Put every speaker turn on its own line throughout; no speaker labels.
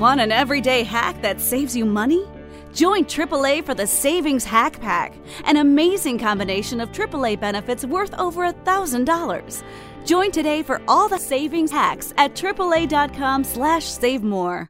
Want an everyday hack that saves you money? Join AAA for the Savings Hack Pack, an amazing combination of AAA benefits worth over $1,000. Join today for all the savings hacks at AAA.com slash save more.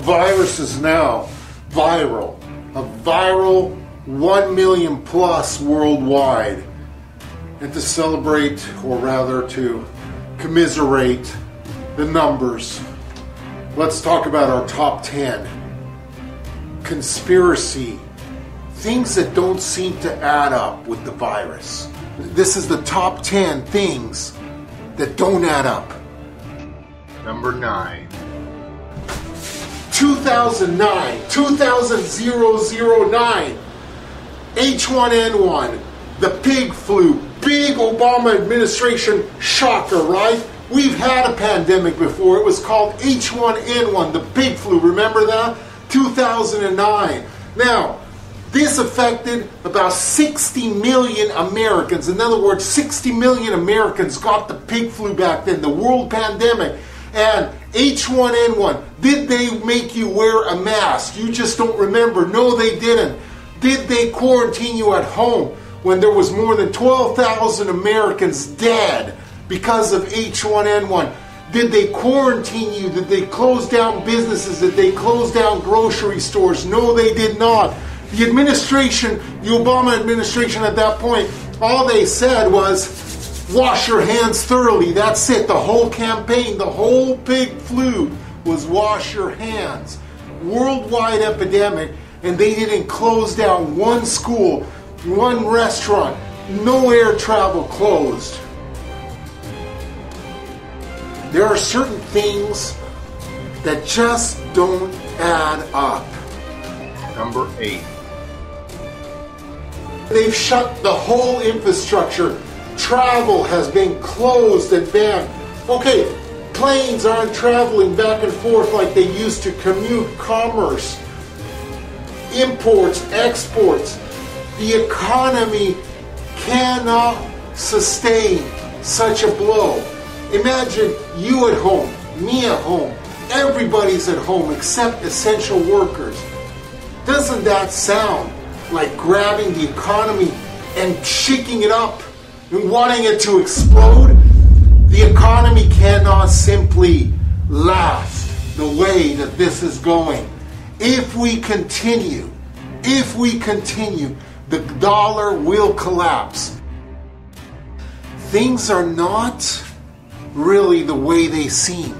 The virus is now viral, a viral 1 million plus worldwide. And to celebrate, or rather to commiserate the numbers, let's talk about our top 10. Conspiracy, things that don't seem to add up with the virus. This is the top 10 things that don't add up. Number 9. 2009, 2009, H1N1, the pig flu, big Obama administration shocker, right? We've had a pandemic before. It was called H1N1, the pig flu. Remember that? 2009. Now, this affected about 60 million Americans. In other words, 60 million Americans got the pig flu back then, the world pandemic. And H1N1, did they make you wear a mask? You just don't remember. No, they didn't. Did they quarantine you at home when there was more than 12,000 Americans dead because of H1N1? Did they quarantine you? Did they close down businesses? Did they close down grocery stores? No, they did not. The administration, the Obama administration at that point, all they said was, Wash your hands thoroughly. That's it. The whole campaign, the whole pig flu was wash your hands. Worldwide epidemic, and they didn't close down one school, one restaurant, no air travel closed. There are certain things that just don't add up. Number eight. They've shut the whole infrastructure travel has been closed and banned. Okay, planes aren't traveling back and forth like they used to commute commerce, imports, exports. The economy cannot sustain such a blow. Imagine you at home, me at home, everybody's at home except essential workers. Doesn't that sound like grabbing the economy and shaking it up? Wanting it to explode, the economy cannot simply last the way that this is going. If we continue, if we continue, the dollar will collapse. Things are not really the way they seem.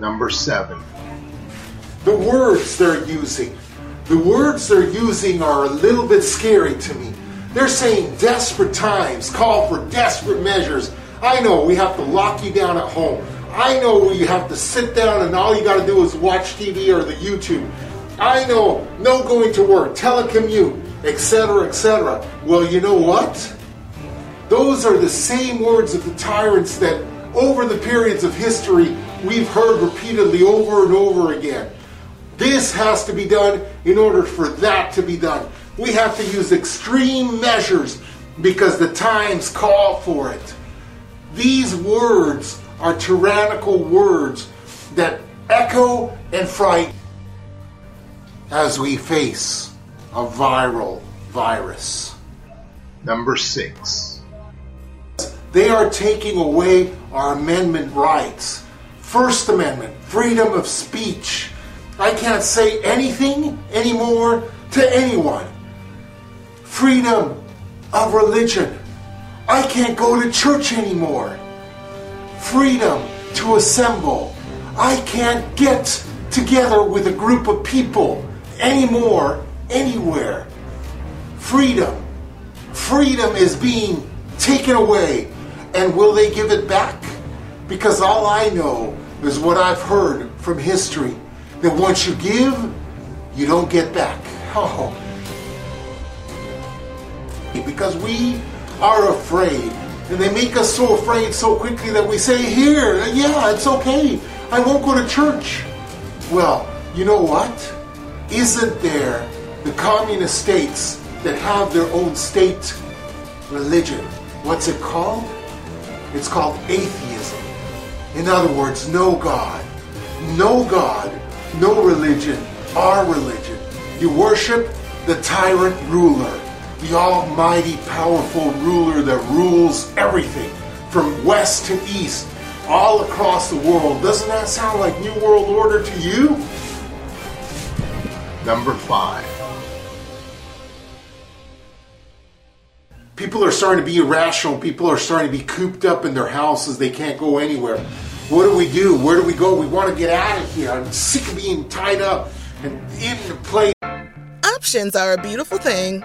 Number seven. The words they're using. The words they're using are a little bit scary to me. They're saying desperate times call for desperate measures. I know we have to lock you down at home. I know you have to sit down and all you got to do is watch TV or the YouTube. I know no going to work, telecommute, etc., etc. Well, you know what? Those are the same words of the tyrants that over the periods of history we've heard repeatedly over and over again. This has to be done in order for that to be done. We have to use extreme measures because the times call for it. These words are tyrannical words that echo and frighten as we face a viral virus. Number six. They are taking away our amendment rights. First Amendment, freedom of speech. I can't say anything anymore to anyone freedom of religion. I can't go to church anymore. Freedom to assemble. I can't get together with a group of people anymore, anywhere. Freedom. Freedom is being taken away. And will they give it back? Because all I know is what I've heard from history that once you give, you don't get back. Oh. Because we are afraid. And they make us so afraid so quickly that we say, Here, yeah, it's okay. I won't go to church. Well, you know what? Isn't there the communist states that have their own state religion? What's it called? It's called atheism. In other words, no God. No God, no religion, our religion. You worship the tyrant ruler, the almighty, powerful ruler that rules everything from west to east, all across the world. Doesn't that sound like New World Order to you? Number five. People are starting to be irrational. People are starting to be cooped up in their houses. They can't go anywhere. What do we do? Where do we go? We want to get out of here. I'm sick of being tied up and in the place.
Options are a beautiful thing.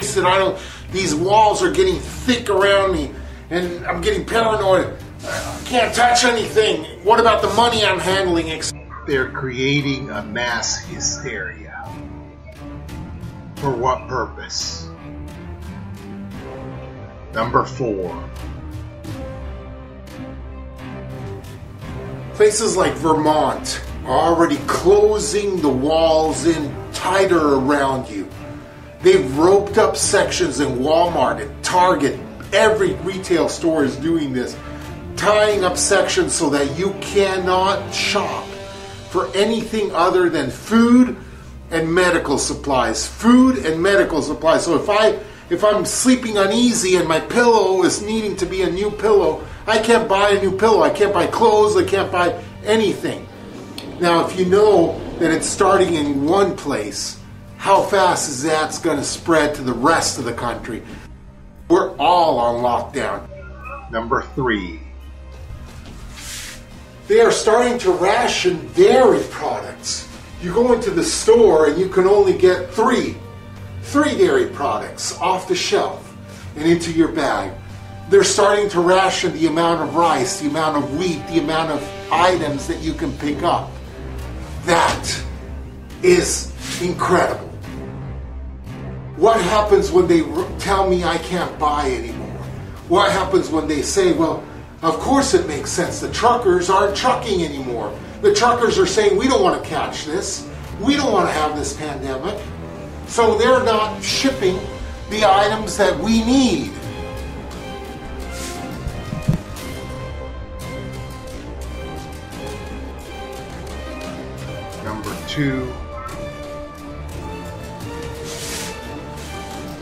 That I don't, these walls are getting thick around me and I'm getting paranoid. I can't touch anything. What about the money I'm handling? They're creating a mass hysteria. For what purpose? Number four. Places like Vermont are already closing the walls in tighter around you. They've roped up sections in Walmart and Target. Every retail store is doing this, tying up sections so that you cannot shop for anything other than food and medical supplies. Food and medical supplies. So if I if I'm sleeping uneasy and my pillow is needing to be a new pillow, I can't buy a new pillow. I can't buy clothes. I can't buy anything. Now, if you know that it's starting in one place, how fast is that going to spread to the rest of the country? We're all on lockdown. Number three. They are starting to ration dairy products. You go into the store and you can only get three three dairy products off the shelf and into your bag. They're starting to ration the amount of rice, the amount of wheat, the amount of items that you can pick up. That is incredible. What happens when they tell me I can't buy anymore? What happens when they say, well, of course it makes sense. The truckers aren't trucking anymore. The truckers are saying, we don't want to catch this. We don't want to have this pandemic. So they're not shipping the items that we need. Number two,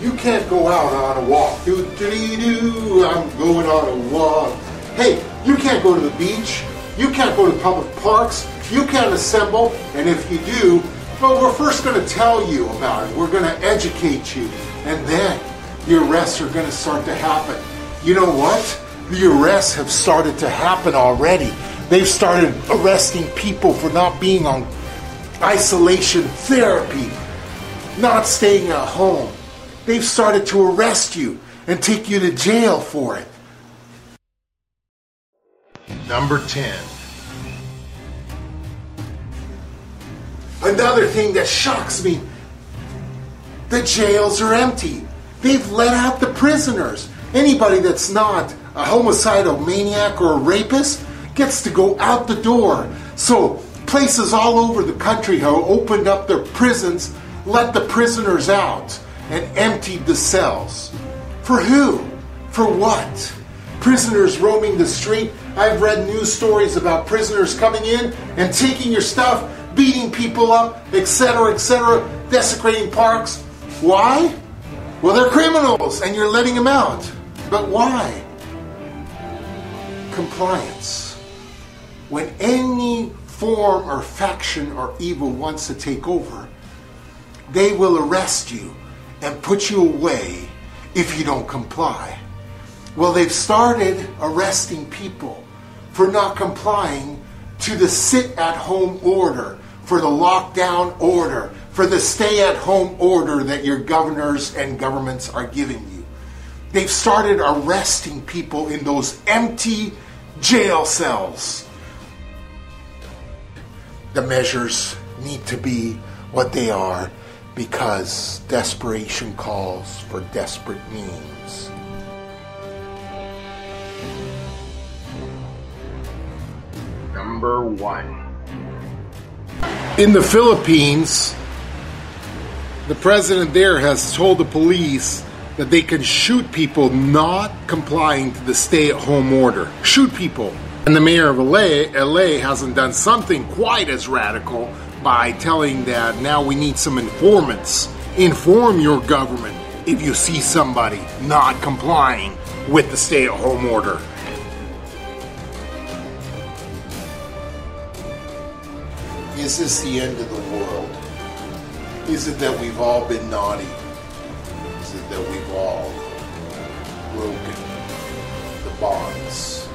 you can't go out on a walk. Do do do. I'm going on a walk. Hey, you can't go to the beach. You can't go to public parks. You can't assemble. And if you do, well, we're first going to tell you about it. We're going to educate you. And then the arrests are going to start to happen. You know what? The arrests have started to happen already. They've started arresting people for not being on isolation therapy, not staying at home. They've started to arrest you and take you to jail for it. Number 10. Another thing that shocks me the jails are empty. They've let out the prisoners. Anybody that's not a homicidal maniac or a rapist gets to go out the door. So, places all over the country have opened up their prisons, let the prisoners out, and emptied the cells. For who? For what? Prisoners roaming the street. I've read news stories about prisoners coming in and taking your stuff beating people up, etc., etc., desecrating parks. Why? Well, they're criminals and you're letting them out. But why? Compliance. When any form or faction or evil wants to take over, they will arrest you and put you away if you don't comply. Well, they've started arresting people for not complying to the sit at home order, for the lockdown order, for the stay at home order that your governors and governments are giving you. They've started arresting people in those empty jail cells. The measures need to be what they are because desperation calls for desperate means. Number one. In the Philippines, the president there has told the police that they can shoot people not complying to the stay at home order. Shoot people. And the mayor of LA, LA hasn't done something quite as radical by telling that now we need some informants. Inform your government if you see somebody not complying with the stay at home order. Is this the end of the world? Is it that we've all been naughty? Is it that we've all broken the bonds